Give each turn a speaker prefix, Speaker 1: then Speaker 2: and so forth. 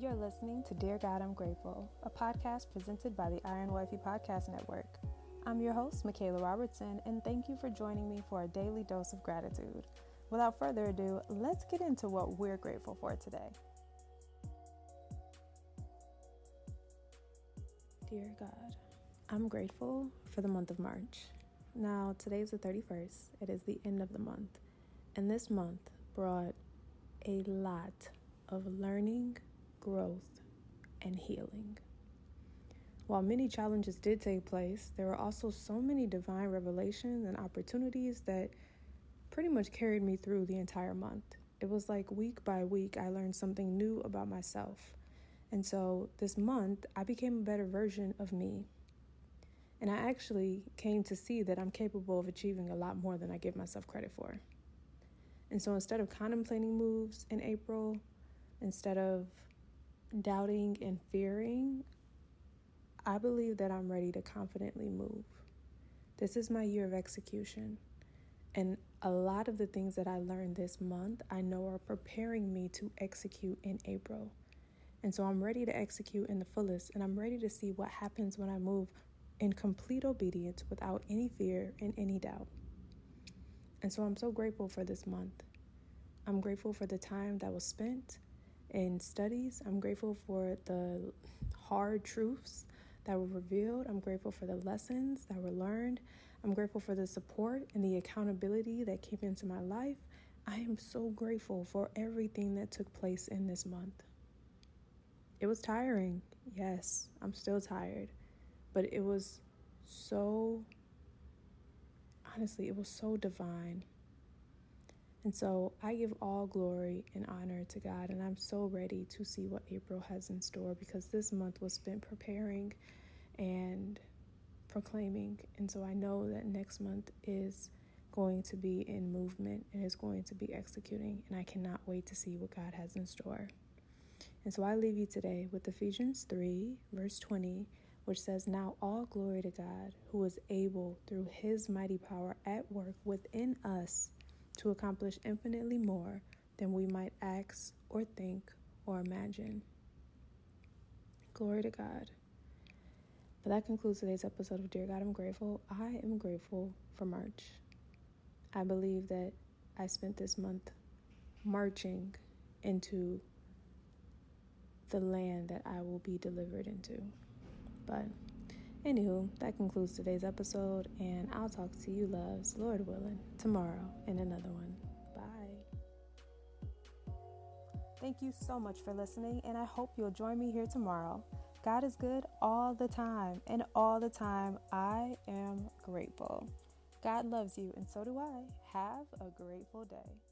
Speaker 1: You're listening to Dear God, I'm Grateful, a podcast presented by the Iron Wifey Podcast Network. I'm your host, Michaela Robertson, and thank you for joining me for a daily dose of gratitude. Without further ado, let's get into what we're grateful for today. Dear God, I'm grateful for the month of March. Now, today's the 31st, it is the end of the month, and this month brought a lot of learning, growth, and healing. While many challenges did take place, there were also so many divine revelations and opportunities that pretty much carried me through the entire month. It was like week by week, I learned something new about myself. And so this month, I became a better version of me. And I actually came to see that I'm capable of achieving a lot more than I give myself credit for. And so instead of contemplating moves in April, instead of doubting and fearing, I believe that I'm ready to confidently move. This is my year of execution. And a lot of the things that I learned this month, I know are preparing me to execute in April. And so I'm ready to execute in the fullest, and I'm ready to see what happens when I move in complete obedience without any fear and any doubt. And so I'm so grateful for this month. I'm grateful for the time that was spent in studies. I'm grateful for the hard truths that were revealed. I'm grateful for the lessons that were learned. I'm grateful for the support and the accountability that came into my life. I am so grateful for everything that took place in this month. It was tiring. Yes, I'm still tired. But it was so, honestly, it was so divine. And so I give all glory and honor to God, and I'm so ready to see what April has in store because this month was spent preparing and proclaiming. And so I know that next month is going to be in movement and is going to be executing, and I cannot wait to see what God has in store. And so I leave you today with Ephesians 3, verse 20 which says, Now all glory to God, who is able through his mighty power at work within us to accomplish infinitely more than we might ask or think or imagine. Glory to God. But that concludes today's episode of Dear God, I'm Grateful. I am grateful for March. I believe that I spent this month marching into the land that I will be delivered into. But anywho, that concludes today's episode, and I'll talk to you, loves, Lord willing, tomorrow in another one. Bye. Thank you so much for listening, and I hope you'll join me here tomorrow. God is good all the time, and all the time I am grateful. God loves you, and so do I. Have a grateful day.